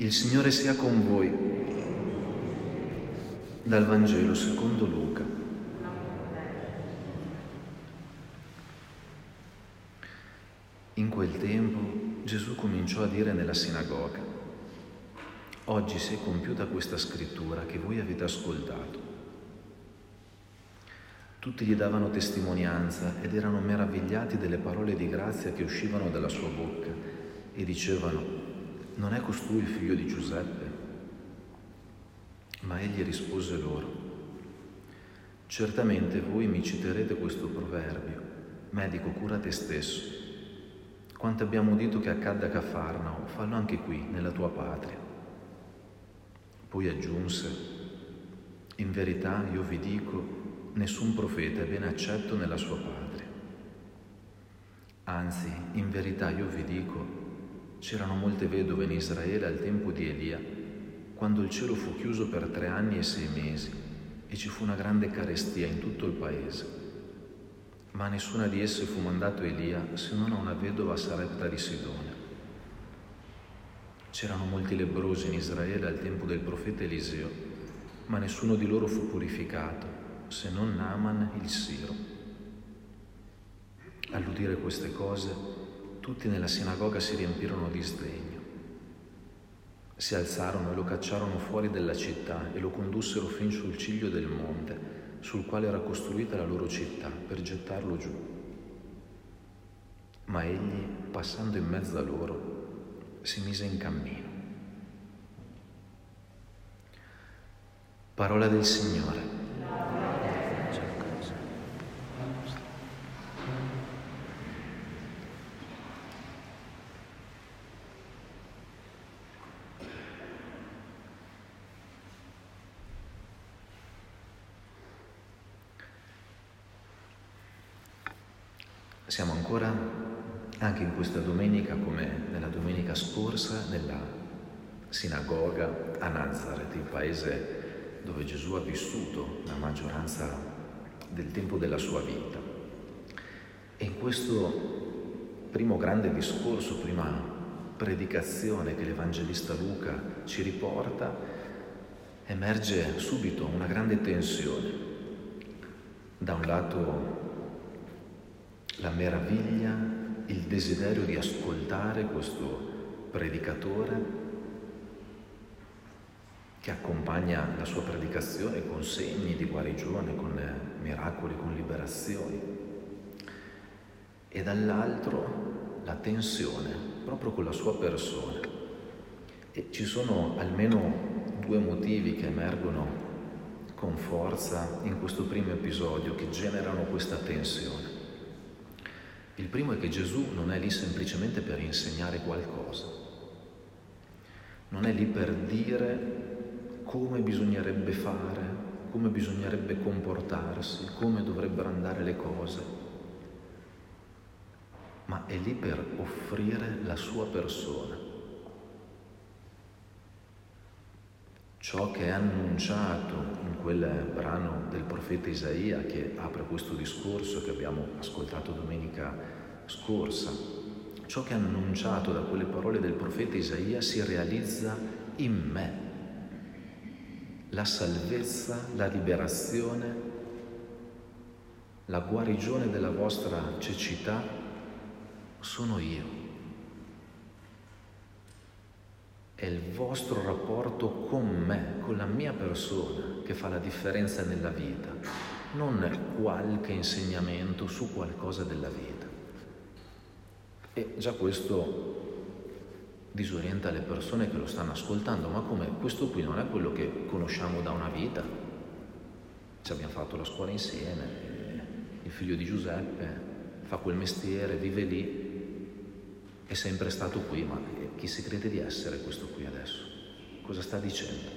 Il Signore sia con voi. Dal Vangelo secondo Luca. In quel tempo Gesù cominciò a dire nella sinagoga, oggi si è compiuta questa scrittura che voi avete ascoltato. Tutti gli davano testimonianza ed erano meravigliati delle parole di grazia che uscivano dalla sua bocca e dicevano, non è costui il figlio di Giuseppe? Ma egli rispose loro, certamente voi mi citerete questo proverbio, medico cura te stesso. Quanto abbiamo udito che accadde a Cafarnao, fallo anche qui, nella tua patria. Poi aggiunse, in verità io vi dico, nessun profeta è ben accetto nella sua patria. Anzi, in verità io vi dico, C'erano molte vedove in Israele al tempo di Elia, quando il cielo fu chiuso per tre anni e sei mesi e ci fu una grande carestia in tutto il paese. Ma nessuna di esse fu mandato Elia se non a una vedova Sarepta di Sidone. C'erano molti lebrosi in Israele al tempo del profeta Eliseo, ma nessuno di loro fu purificato, se non Naaman il Siro. All'udire queste cose, tutti nella sinagoga si riempirono di sdegno. Si alzarono e lo cacciarono fuori della città e lo condussero fin sul ciglio del monte sul quale era costruita la loro città per gettarlo giù. Ma egli, passando in mezzo a loro, si mise in cammino. Parola del Signore. Siamo ancora anche in questa domenica, come nella domenica scorsa, nella sinagoga a Nazareth, il paese dove Gesù ha vissuto la maggioranza del tempo della sua vita. E in questo primo grande discorso, prima predicazione che l'Evangelista Luca ci riporta, emerge subito una grande tensione. Da un lato la meraviglia, il desiderio di ascoltare questo predicatore che accompagna la sua predicazione con segni di guarigione, con miracoli, con liberazioni. E dall'altro la tensione proprio con la sua persona. E ci sono almeno due motivi che emergono con forza in questo primo episodio che generano questa tensione. Primo è che Gesù non è lì semplicemente per insegnare qualcosa, non è lì per dire come bisognerebbe fare, come bisognerebbe comportarsi, come dovrebbero andare le cose, ma è lì per offrire la sua persona. Ciò che è annunciato in quel brano del profeta Isaia che apre questo discorso che abbiamo ascoltato domenica scorsa, ciò che è annunciato da quelle parole del profeta Isaia si realizza in me. La salvezza, la liberazione, la guarigione della vostra cecità sono io. È il vostro rapporto con me, con la mia persona, che fa la differenza nella vita, non qualche insegnamento su qualcosa della vita. E già questo disorienta le persone che lo stanno ascoltando, ma come questo qui non è quello che conosciamo da una vita, ci abbiamo fatto la scuola insieme, il figlio di Giuseppe fa quel mestiere, vive lì, è sempre stato qui, ma chi si crede di essere questo qui adesso? Cosa sta dicendo?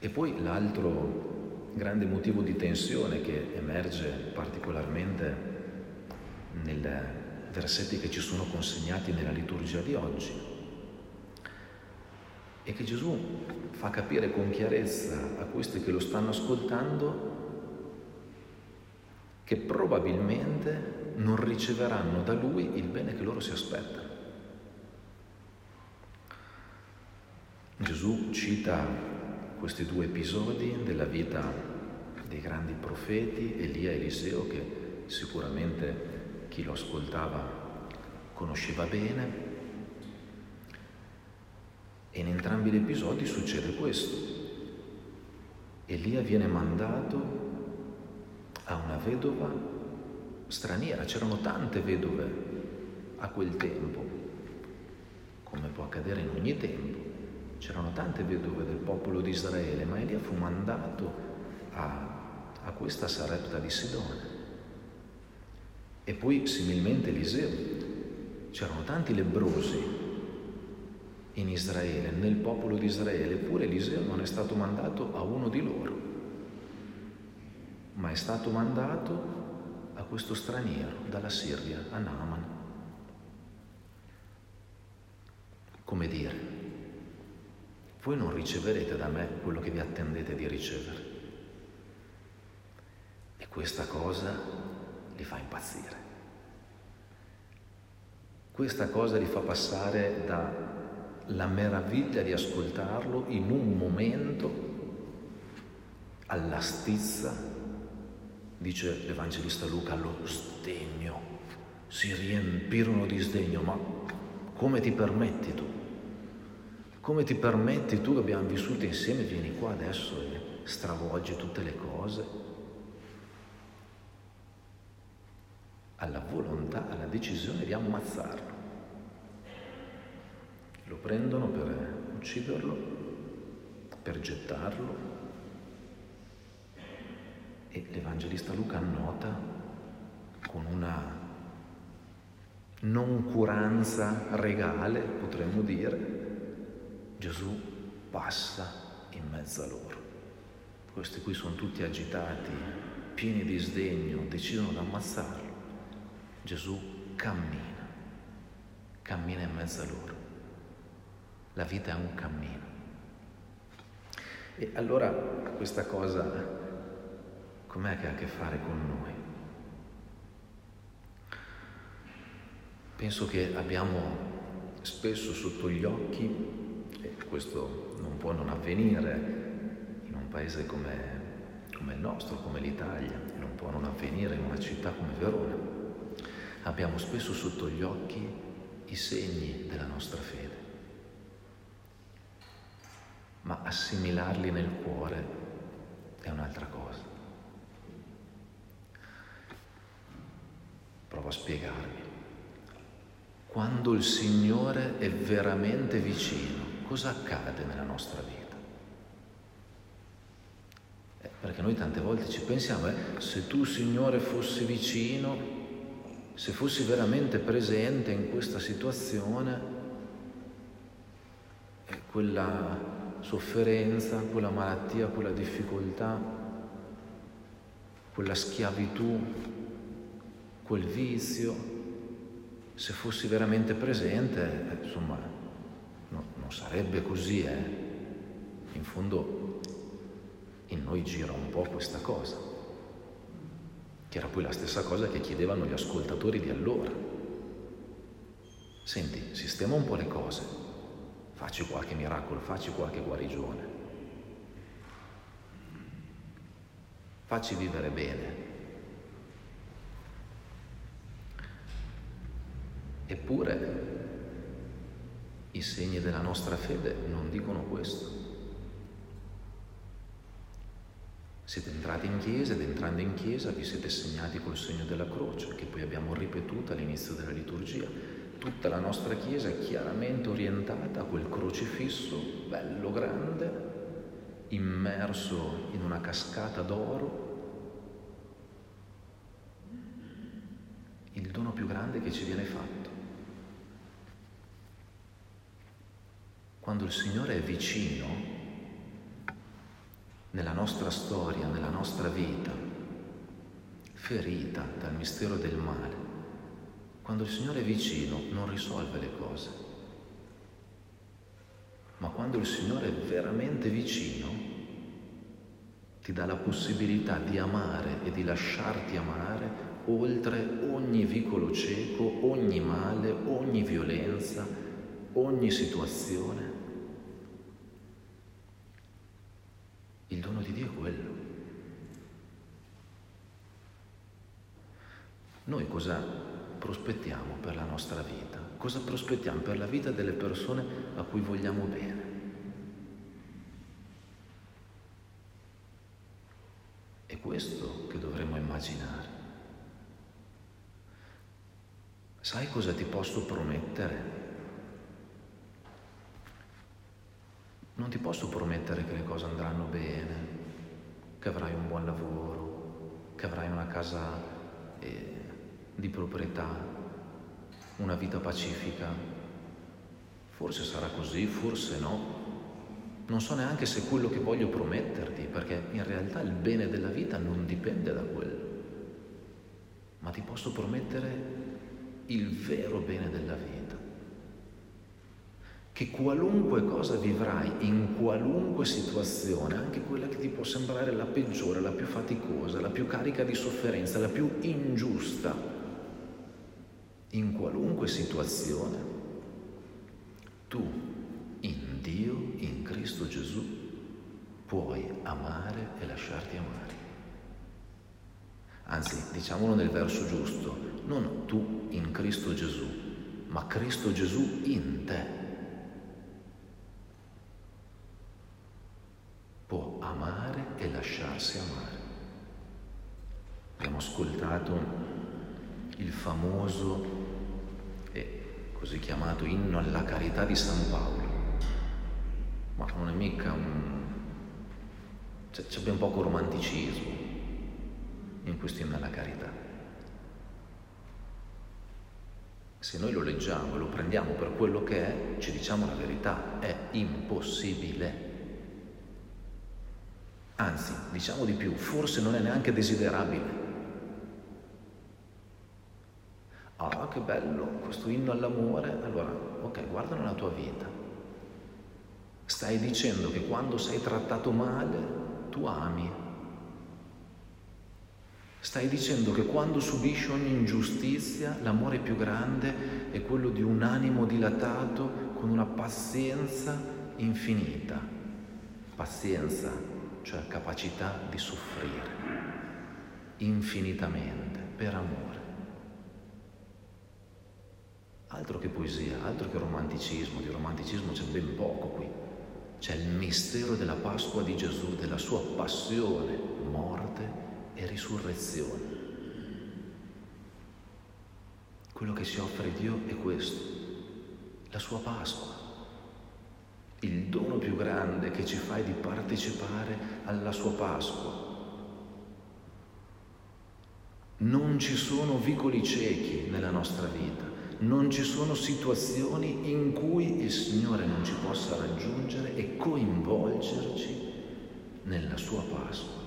E poi l'altro grande motivo di tensione che emerge particolarmente nei versetti che ci sono consegnati nella liturgia di oggi è che Gesù fa capire con chiarezza a questi che lo stanno ascoltando che probabilmente non riceveranno da lui il bene che loro si aspettano. Gesù cita questi due episodi della vita dei grandi profeti, Elia e Eliseo, che sicuramente chi lo ascoltava conosceva bene. E in entrambi gli episodi succede questo. Elia viene mandato a una vedova straniera, c'erano tante vedove a quel tempo, come può accadere in ogni tempo. C'erano tante vedove del popolo di Israele, ma Elia fu mandato a, a questa Sarepta di Sidone. E poi similmente Eliseo. C'erano tanti lebrosi in Israele, nel popolo di Israele, eppure Eliseo non è stato mandato a uno di loro, ma è stato mandato a questo straniero dalla Siria, a Naaman. Come dire, voi non riceverete da me quello che vi attendete di ricevere. E questa cosa li fa impazzire. Questa cosa li fa passare dalla meraviglia di ascoltarlo in un momento alla stizza, dice l'Evangelista Luca, allo sdegno. Si riempirono di sdegno, ma come ti permetti tu? Come ti permetti tu che abbiamo vissuto insieme, vieni qua adesso e stravolgi tutte le cose? Alla volontà, alla decisione di ammazzarlo. Lo prendono per ucciderlo, per gettarlo. E l'Evangelista Luca annota con una noncuranza regale, potremmo dire, Gesù passa in mezzo a loro. Questi qui sono tutti agitati, pieni di sdegno, decidono di ammazzarlo. Gesù cammina, cammina in mezzo a loro. La vita è un cammino. E allora questa cosa com'è che ha a che fare con noi? Penso che abbiamo spesso sotto gli occhi e questo non può non avvenire in un paese come, come il nostro, come l'Italia, non può non avvenire in una città come Verona. Abbiamo spesso sotto gli occhi i segni della nostra fede, ma assimilarli nel cuore è un'altra cosa. Provo a spiegarmi. Quando il Signore è veramente vicino, cosa accade nella nostra vita? Eh, perché noi tante volte ci pensiamo, eh, se tu Signore fossi vicino, se fossi veramente presente in questa situazione, eh, quella sofferenza, quella malattia, quella difficoltà, quella schiavitù, quel vizio, se fossi veramente presente, eh, insomma, non sarebbe così, eh? In fondo in noi gira un po' questa cosa, che era poi la stessa cosa che chiedevano gli ascoltatori di allora. Senti, sistema un po' le cose, facci qualche miracolo, facci qualche guarigione, facci vivere bene. Eppure i segni della nostra fede non dicono questo. Siete entrati in chiesa ed entrando in chiesa vi siete segnati col segno della croce, che poi abbiamo ripetuto all'inizio della liturgia. Tutta la nostra chiesa è chiaramente orientata a quel crocifisso bello grande, immerso in una cascata d'oro, il dono più grande che ci viene fatto. Quando il Signore è vicino nella nostra storia, nella nostra vita, ferita dal mistero del male, quando il Signore è vicino non risolve le cose, ma quando il Signore è veramente vicino ti dà la possibilità di amare e di lasciarti amare oltre ogni vicolo cieco, ogni male, ogni violenza, ogni situazione noi cosa prospettiamo per la nostra vita? Cosa prospettiamo per la vita delle persone a cui vogliamo bene? È questo che dovremmo immaginare. Sai cosa ti posso promettere? Non ti posso promettere che le cose andranno bene, che avrai un buon lavoro, che avrai una casa eh, di proprietà, una vita pacifica. Forse sarà così, forse no. Non so neanche se quello che voglio prometterti, perché in realtà il bene della vita non dipende da quello. Ma ti posso promettere il vero bene della vita che qualunque cosa vivrai in qualunque situazione, anche quella che ti può sembrare la peggiore, la più faticosa, la più carica di sofferenza, la più ingiusta, in qualunque situazione, tu in Dio, in Cristo Gesù, puoi amare e lasciarti amare. Anzi, diciamolo nel verso giusto, non tu in Cristo Gesù, ma Cristo Gesù in te può amare e lasciarsi amare. Abbiamo ascoltato il famoso così chiamato inno alla carità di San Paolo, ma non è mica un... c'è, c'è ben poco romanticismo in questo inno alla carità. Se noi lo leggiamo e lo prendiamo per quello che è, ci diciamo la verità, è impossibile Anzi, diciamo di più, forse non è neanche desiderabile. Che bello questo inno all'amore. Allora, ok, guarda nella tua vita. Stai dicendo che quando sei trattato male, tu ami. Stai dicendo che quando subisci ogni ingiustizia, l'amore più grande è quello di un animo dilatato con una pazienza infinita. Pazienza cioè capacità di soffrire infinitamente per amore. Altro che poesia, altro che romanticismo, di romanticismo c'è ben poco qui. C'è il mistero della Pasqua di Gesù, della sua passione, morte e risurrezione. Quello che si offre Dio è questo, la sua Pasqua il dono più grande che ci fai di partecipare alla sua Pasqua. Non ci sono vicoli ciechi nella nostra vita, non ci sono situazioni in cui il Signore non ci possa raggiungere e coinvolgerci nella sua Pasqua,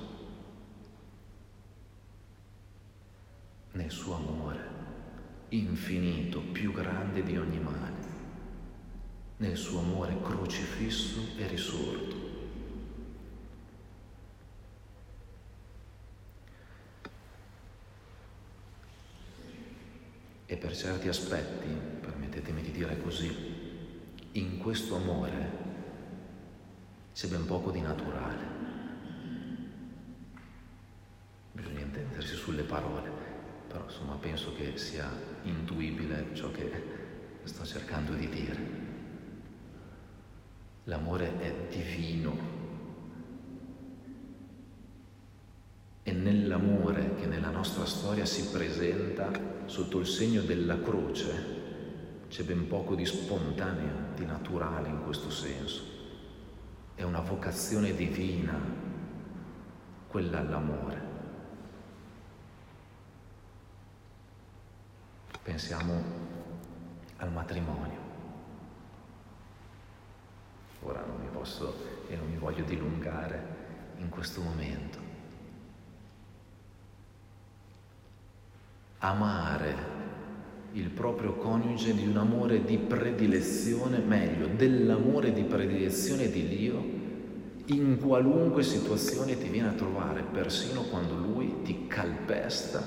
nel suo amore infinito, più grande di ogni male nel suo amore crocifisso e risorto. E per certi aspetti, permettetemi di dire così, in questo amore c'è ben poco di naturale. Bisogna intendersi sulle parole, però insomma penso che sia intuibile ciò che sto cercando di dire. L'amore è divino. E nell'amore che nella nostra storia si presenta sotto il segno della croce c'è ben poco di spontaneo, di naturale in questo senso. È una vocazione divina, quella all'amore. Pensiamo al matrimonio. Ora non mi posso e non mi voglio dilungare in questo momento. Amare il proprio coniuge di un amore di predilezione, meglio, dell'amore di predilezione di Dio, in qualunque situazione ti viene a trovare, persino quando lui ti calpesta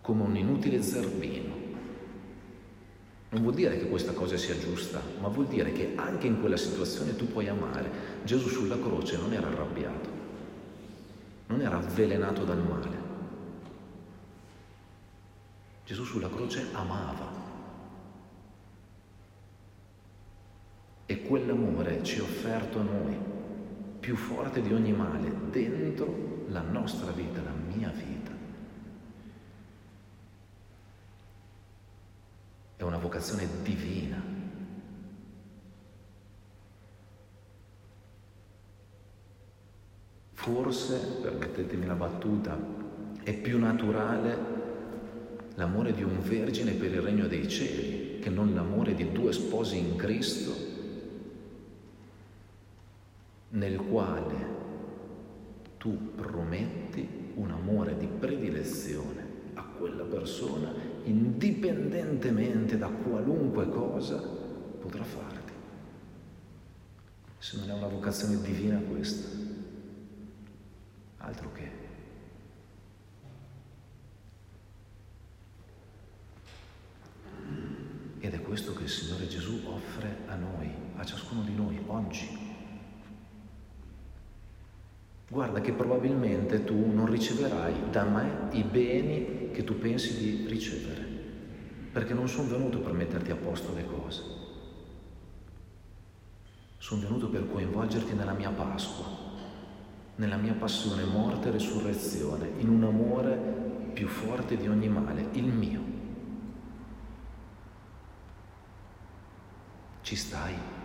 come un inutile zerbino. Non vuol dire che questa cosa sia giusta, ma vuol dire che anche in quella situazione tu puoi amare. Gesù sulla croce non era arrabbiato, non era avvelenato dal male, Gesù sulla croce amava. E quell'amore ci è offerto a noi, più forte di ogni male, dentro la nostra vita, la mia vita. È una vocazione divina. Forse, permettetemi la battuta, è più naturale l'amore di un vergine per il regno dei cieli, che non l'amore di due sposi in Cristo, nel quale tu prometti un amore di predilezione a quella persona indipendentemente da qualunque cosa potrà farti. Se non è una vocazione divina questa, altro che. Ed è questo che il Signore Gesù offre a noi, a ciascuno di noi, oggi. Guarda che probabilmente tu non riceverai da me i beni che tu pensi di ricevere, perché non sono venuto per metterti a posto le cose. Sono venuto per coinvolgerti nella mia Pasqua, nella mia passione, morte e resurrezione, in un amore più forte di ogni male, il mio. Ci stai?